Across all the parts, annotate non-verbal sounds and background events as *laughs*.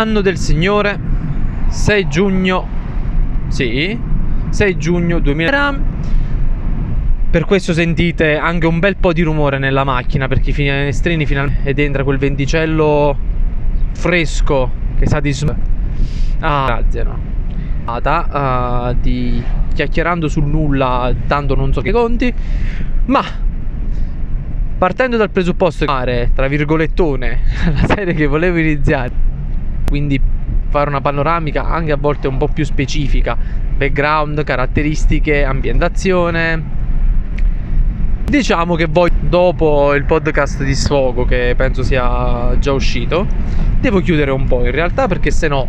Anno del Signore, 6 giugno, sì, 6 giugno 2000. Per questo sentite anche un bel po' di rumore nella macchina perché i finestrini finalmente ed entra quel venticello fresco che sa di ah, zero. Uh, di chiacchierando sul nulla, tanto non so che conti, ma partendo dal presupposto che fare, tra virgolettone, *laughs* la serie che volevo iniziare, quindi fare una panoramica anche a volte un po' più specifica, background, caratteristiche, ambientazione. Diciamo che voi dopo il podcast di sfogo che penso sia già uscito, devo chiudere un po' in realtà perché se no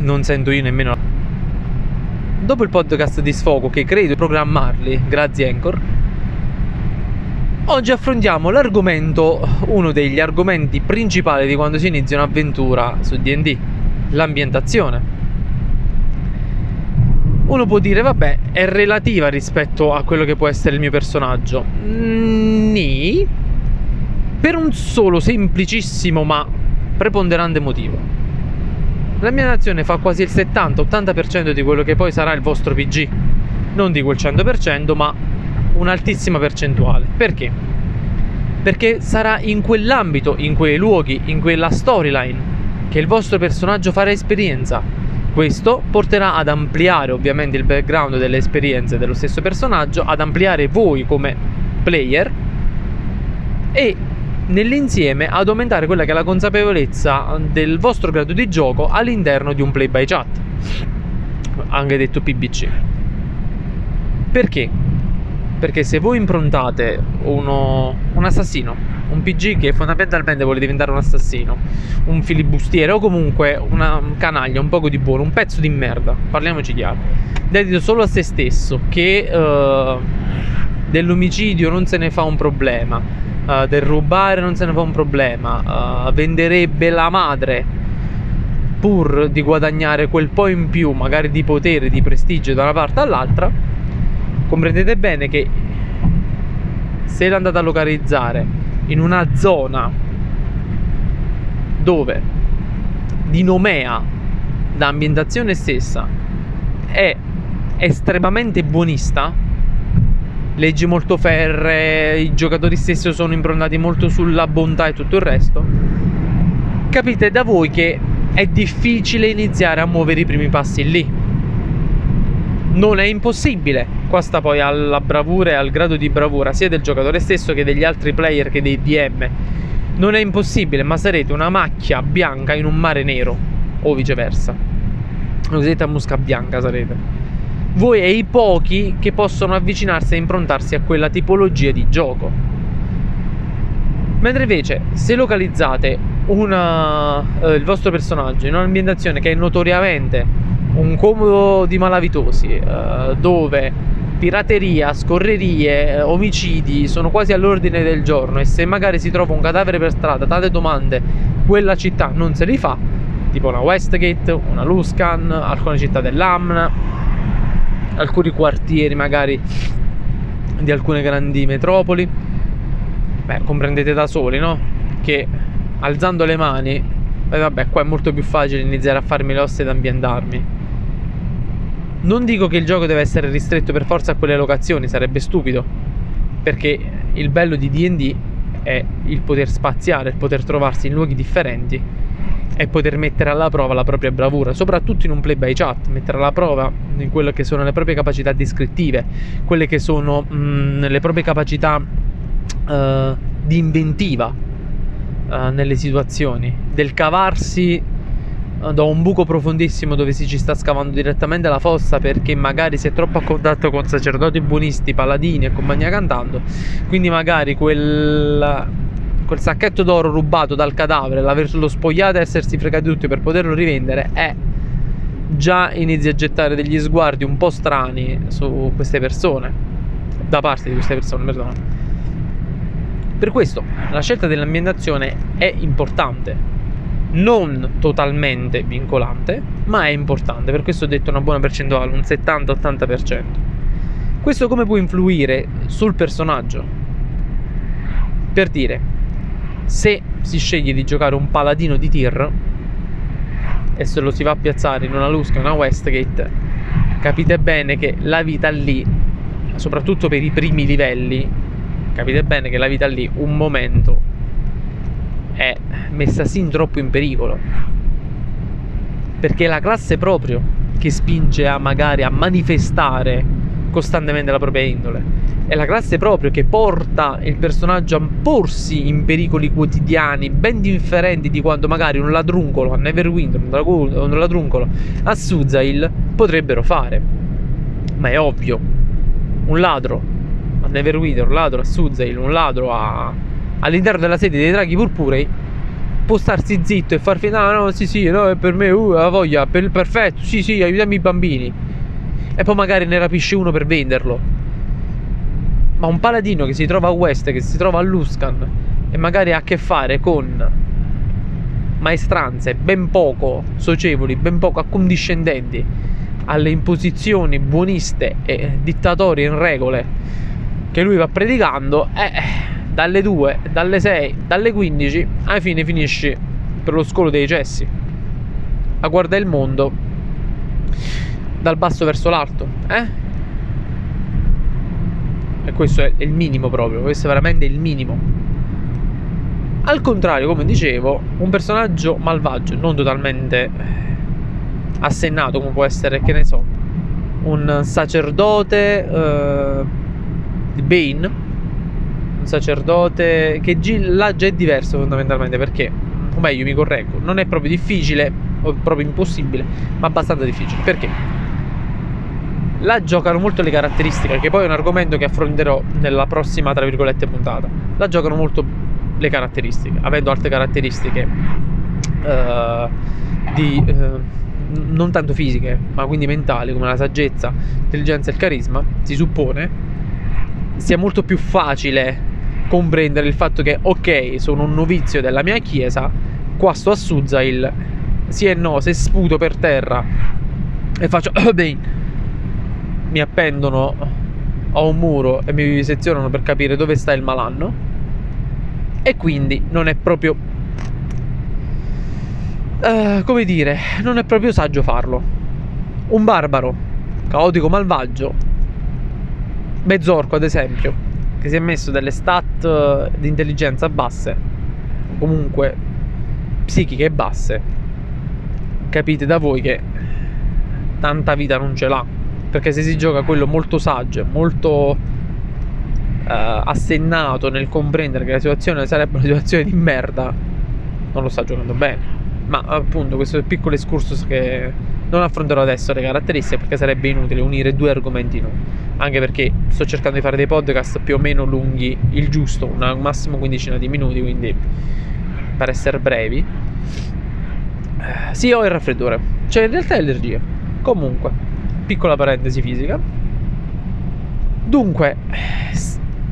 non sento io nemmeno dopo il podcast di sfogo che credo programmarli grazie Anchor oggi affrontiamo l'argomento uno degli argomenti principali di quando si inizia un'avventura su D&D l'ambientazione. Uno può dire vabbè è relativa rispetto a quello che può essere il mio personaggio. Ni per un solo semplicissimo ma preponderante motivo. La mia nazione fa quasi il 70-80% di quello che poi sarà il vostro PG. Non dico il 100%, ma un'altissima percentuale. Perché? Perché sarà in quell'ambito, in quei luoghi, in quella storyline che il vostro personaggio farà esperienza. Questo porterà ad ampliare ovviamente il background delle esperienze dello stesso personaggio, ad ampliare voi come player e nell'insieme ad aumentare quella che è la consapevolezza del vostro grado di gioco all'interno di un play by chat, anche detto PBC. Perché? Perché se voi improntate uno, un assassino, un PG che fondamentalmente vuole diventare un assassino, un filibustiere o comunque una canaglia, un poco di buono, un pezzo di merda, parliamoci chiaro, dedito solo a se stesso, che uh, dell'omicidio non se ne fa un problema, uh, del rubare non se ne fa un problema, uh, venderebbe la madre pur di guadagnare quel po' in più, magari di potere, di prestigio da una parte all'altra, comprendete bene che se l'andate a localizzare in una zona dove di nomea l'ambientazione stessa è estremamente buonista leggi molto ferre, i giocatori stessi sono improntati molto sulla bontà e tutto il resto, capite da voi che è difficile iniziare a muovere i primi passi lì. Non è impossibile, qua sta poi alla bravura e al grado di bravura sia del giocatore stesso che degli altri player che dei DM. Non è impossibile, ma sarete una macchia bianca in un mare nero, o viceversa. Una cosiddetta musca bianca sarete voi e i pochi che possono avvicinarsi e improntarsi a quella tipologia di gioco. Mentre invece se localizzate una, eh, il vostro personaggio in un'ambientazione che è notoriamente un comodo di malavitosi, eh, dove pirateria, scorrerie, eh, omicidi sono quasi all'ordine del giorno e se magari si trova un cadavere per strada, tante domande, quella città non se li fa, tipo una Westgate, una Luscan, alcune città dell'Amn, alcuni quartieri magari di alcune grandi metropoli. Beh, comprendete da soli, no? Che alzando le mani, eh, vabbè, qua è molto più facile iniziare a farmi le ossa ed ambientarmi. Non dico che il gioco deve essere ristretto per forza a quelle locazioni, sarebbe stupido, perché il bello di DD è il poter spaziare, il poter trovarsi in luoghi differenti e poter mettere alla prova la propria bravura, soprattutto in un play by chat, mettere alla prova in quelle che sono le proprie capacità descrittive, quelle che sono mh, mm, le proprie capacità uh, di inventiva uh, nelle situazioni, del cavarsi da un buco profondissimo dove si ci sta scavando direttamente la fossa perché magari si è troppo a contatto con sacerdoti buonisti, paladini e compagnia cantando, quindi magari quel quel sacchetto d'oro rubato dal cadavere, l'averlo spogliato e essersi fregati tutti per poterlo rivendere, è già inizia a gettare degli sguardi un po' strani su queste persone, da parte di queste persone, perdono. Per questo la scelta dell'ambientazione è importante, non totalmente vincolante, ma è importante, per questo ho detto una buona percentuale, un 70-80%. Questo come può influire sul personaggio? Per dire, se si sceglie di giocare un paladino di tir, e se lo si va a piazzare in una Lusca, una Westgate, capite bene che la vita lì, soprattutto per i primi livelli, capite bene che la vita lì un momento è messa sin troppo in pericolo. Perché è la classe proprio che spinge a magari a manifestare costantemente la propria indole. È la classe proprio che porta il personaggio a porsi in pericoli quotidiani ben differenti di quanto magari un ladruncolo a Neverwinter, un ladruncolo a Suzail potrebbero fare. Ma è ovvio, un ladro a Neverwinter, un ladro a Suzail, un ladro a... all'interno della sede dei draghi purpurei può starsi zitto e far finire, no, no, sì, sì, no, per me, uh, la voglia, per, perfetto, sì, sì, aiutiamo i bambini. E poi magari ne rapisce uno per venderlo. Ma un paladino che si trova a West, che si trova a Luscan e magari ha a che fare con maestranze ben poco socievoli, ben poco accondiscendenti alle imposizioni buoniste e dittatorie in regole che lui va predicando, eh, dalle 2, dalle 6, dalle 15, alla fine finisci per lo scolo dei cessi a guardare il mondo dal basso verso l'alto, eh? E questo è il minimo proprio, questo è veramente il minimo. Al contrario, come dicevo, un personaggio malvagio, non totalmente assennato come può essere, che ne so, un sacerdote di Bane sacerdote, che là già è diverso fondamentalmente perché, o meglio mi correggo, non è proprio difficile o proprio impossibile, ma abbastanza difficile. Perché? Là giocano molto le caratteristiche, che poi è un argomento che affronterò nella prossima, tra virgolette, puntata. Là giocano molto le caratteristiche, avendo altre caratteristiche uh, di... Uh, non tanto fisiche, ma quindi mentali, come la saggezza, l'intelligenza e il carisma, si suppone sia molto più facile comprendere il fatto che, ok, sono un novizio della mia chiesa, qua sto a Suzail, sì e no, se sputo per terra e faccio, *coughs* mi appendono a un muro e mi visezionano per capire dove sta il malanno. E quindi non è proprio... Uh, come dire, non è proprio saggio farlo. Un barbaro, caotico malvagio, mezzorco ad esempio, che si è messo delle stat eh, di intelligenza basse, comunque psichiche basse, capite da voi che tanta vita non ce l'ha. Perché se si gioca quello molto saggio, molto uh, assennato nel comprendere che la situazione sarebbe una situazione di merda, non lo sta giocando bene. Ma appunto questo piccolo excursus che non affronterò adesso le caratteristiche perché sarebbe inutile unire due argomenti in uno anche perché sto cercando di fare dei podcast più o meno lunghi, il giusto, una massimo quindicina di minuti, quindi per essere brevi. Eh, sì, ho il raffreddore, cioè in realtà è allergia. Comunque, piccola parentesi fisica. Dunque,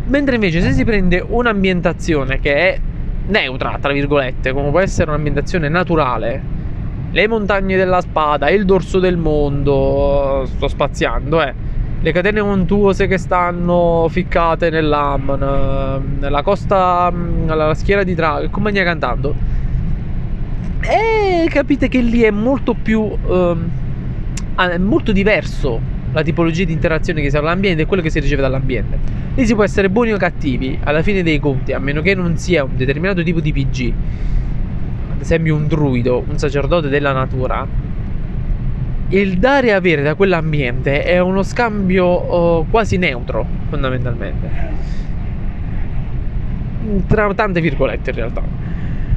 mentre invece se si prende un'ambientazione che è neutra, tra virgolette, come può essere un'ambientazione naturale, le montagne della spada, il dorso del mondo, sto spaziando, eh. Le catene montuose che stanno ficcate nell'Amman, nella costa, nella schiera di Drago, compagnia cantando. E capite che lì è molto più, ehm, è molto diverso la tipologia di interazione che si ha con l'ambiente e quello che si riceve dall'ambiente. Lì si può essere buoni o cattivi, alla fine dei conti, a meno che non sia un determinato tipo di PG, ad esempio un druido, un sacerdote della natura, il dare e avere da quell'ambiente è uno scambio oh, quasi neutro, fondamentalmente. Tra tante virgolette in realtà.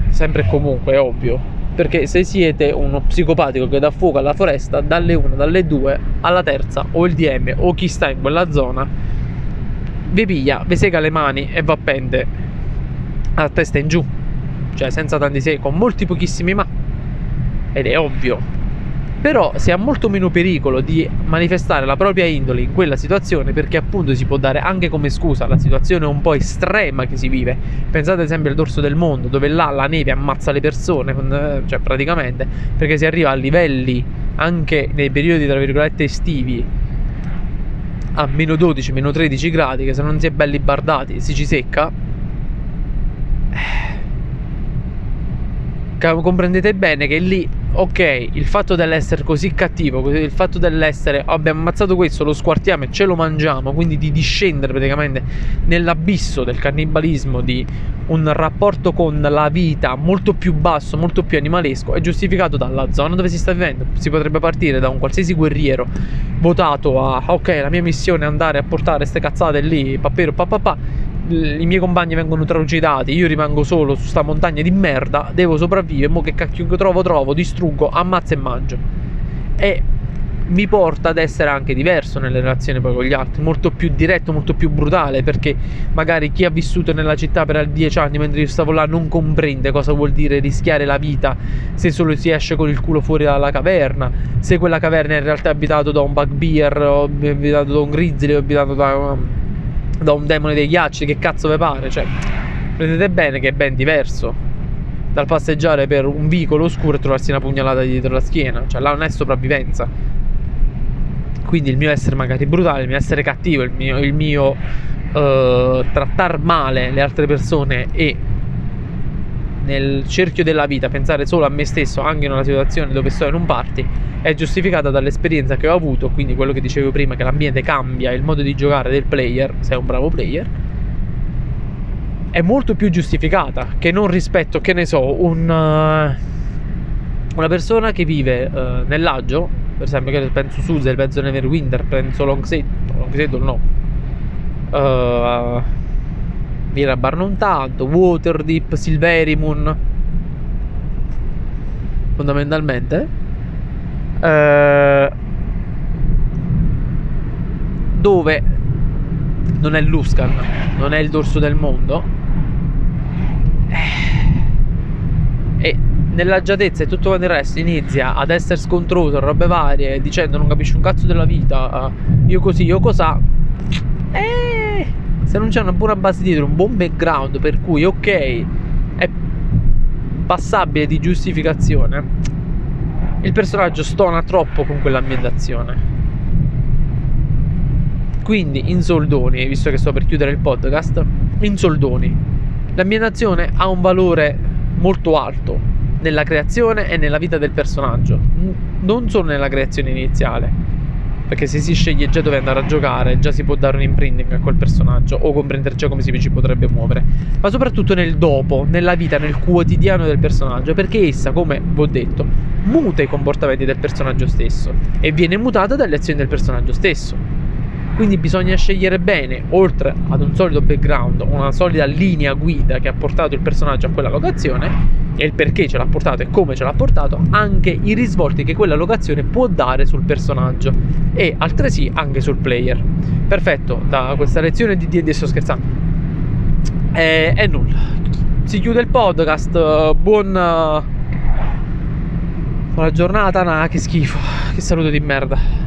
Sempre e comunque, è ovvio. Perché se siete uno psicopatico che dà fuoco alla foresta, dalle 1, dalle 2 alla terza, o il DM o chi sta in quella zona, vi piglia, vi sega le mani e va a pende a testa in giù. Cioè senza tanti sei, con molti pochissimi ma. Ed è ovvio, però si ha molto meno pericolo di manifestare la propria indole in quella situazione perché appunto si può dare anche come scusa la situazione un po' estrema che si vive. Pensate ad esempio al dorso del mondo dove là la neve ammazza le persone, eh, cioè praticamente, perché si arriva a livelli anche nei periodi tra virgolette estivi a meno 12, meno 13 gradi che se non si è belli bardati si ci secca. Eh, comprendete bene che lì ok, il fatto dell'essere così cattivo, il fatto dell'essere abbiamo ammazzato questo, lo squartiamo e ce lo mangiamo, quindi di discendere praticamente nell'abisso del cannibalismo, di un rapporto con la vita molto più basso, molto più animalesco, è giustificato dalla zona dove si sta vivendo. Si potrebbe partire da un qualsiasi guerriero votato a ok, la mia missione è andare a portare queste cazzate lì, papero papà i miei compagni vengono trucidati, io rimango solo su sta montagna di merda, devo sopravvivere, mo che cacchio trovo trovo, distruggo, ammazzo e mangio. E mi porta ad essere anche diverso nelle relazioni poi con gli altri, molto più diretto, molto più brutale, perché magari chi ha vissuto nella città per dieci anni mentre io stavo là non comprende cosa vuol dire rischiare la vita se solo si esce con il culo fuori dalla caverna, se quella caverna in realtà è abitato da un bugbear, o abitato da un grizzly, o abitato da da un demone dei ghiacci, che cazzo vi pare? Cioè, prendete bene che è ben diverso dal passeggiare per un vicolo oscuro e trovarsi una pugnalata dietro la schiena. Cioè, là non è sopravvivenza. Quindi il mio essere magari brutale, il mio essere cattivo, il mio, il mio uh, trattar male le altre persone e nel cerchio della vita pensare solo a me stesso anche in una situazione dove sto in un party è giustificata dall'esperienza che ho avuto, quindi quello che dicevo prima che l'ambiente cambia, il modo di giocare del player, se è un bravo player, è molto più giustificata che non rispetto, che ne so, un, uh, una persona che vive uh, nell'agio, per esempio che penso Suzel, penso Neverwinter, penso Longset, Longset no, uh, Mirabar non tanto, Waterdeep, Silverimon, fondamentalmente, eh, dove non è Luscan, non è il dorso del mondo, eh, e nell'agiatezza e tutto il resto inizia ad essere scontroso, robe varie, dicendo non capisci un cazzo della vita, io così, io cos'ha, se non c'è una buona base dietro, un buon background per cui ok, è passabile di giustificazione, il personaggio stona troppo con quell'ambientazione. Quindi in soldoni, visto che sto per chiudere il podcast, in soldoni, l'ambientazione ha un valore molto alto nella creazione e nella vita del personaggio, non solo nella creazione iniziale perché se si sceglie già dove andare a giocare, già si può dare un imprinting a quel personaggio o comprendere già come si ci potrebbe muovere, ma soprattutto nel dopo, nella vita, nel quotidiano del personaggio, perché essa, come vi ho detto, muta i comportamenti del personaggio stesso e viene mutata dalle azioni del personaggio stesso. Quindi bisogna scegliere bene, oltre ad un solido background, una solida linea guida che ha portato il personaggio a quella locazione e il perché ce l'ha portato e come ce l'ha portato, anche i risvolti che quella locazione può dare sul personaggio e altresì anche sul player. Perfetto, da questa lezione di D&D sto scherzando. E, e nulla. Si chiude il podcast. Buon... Buona giornata, nah, che schifo. Che saluto di merda.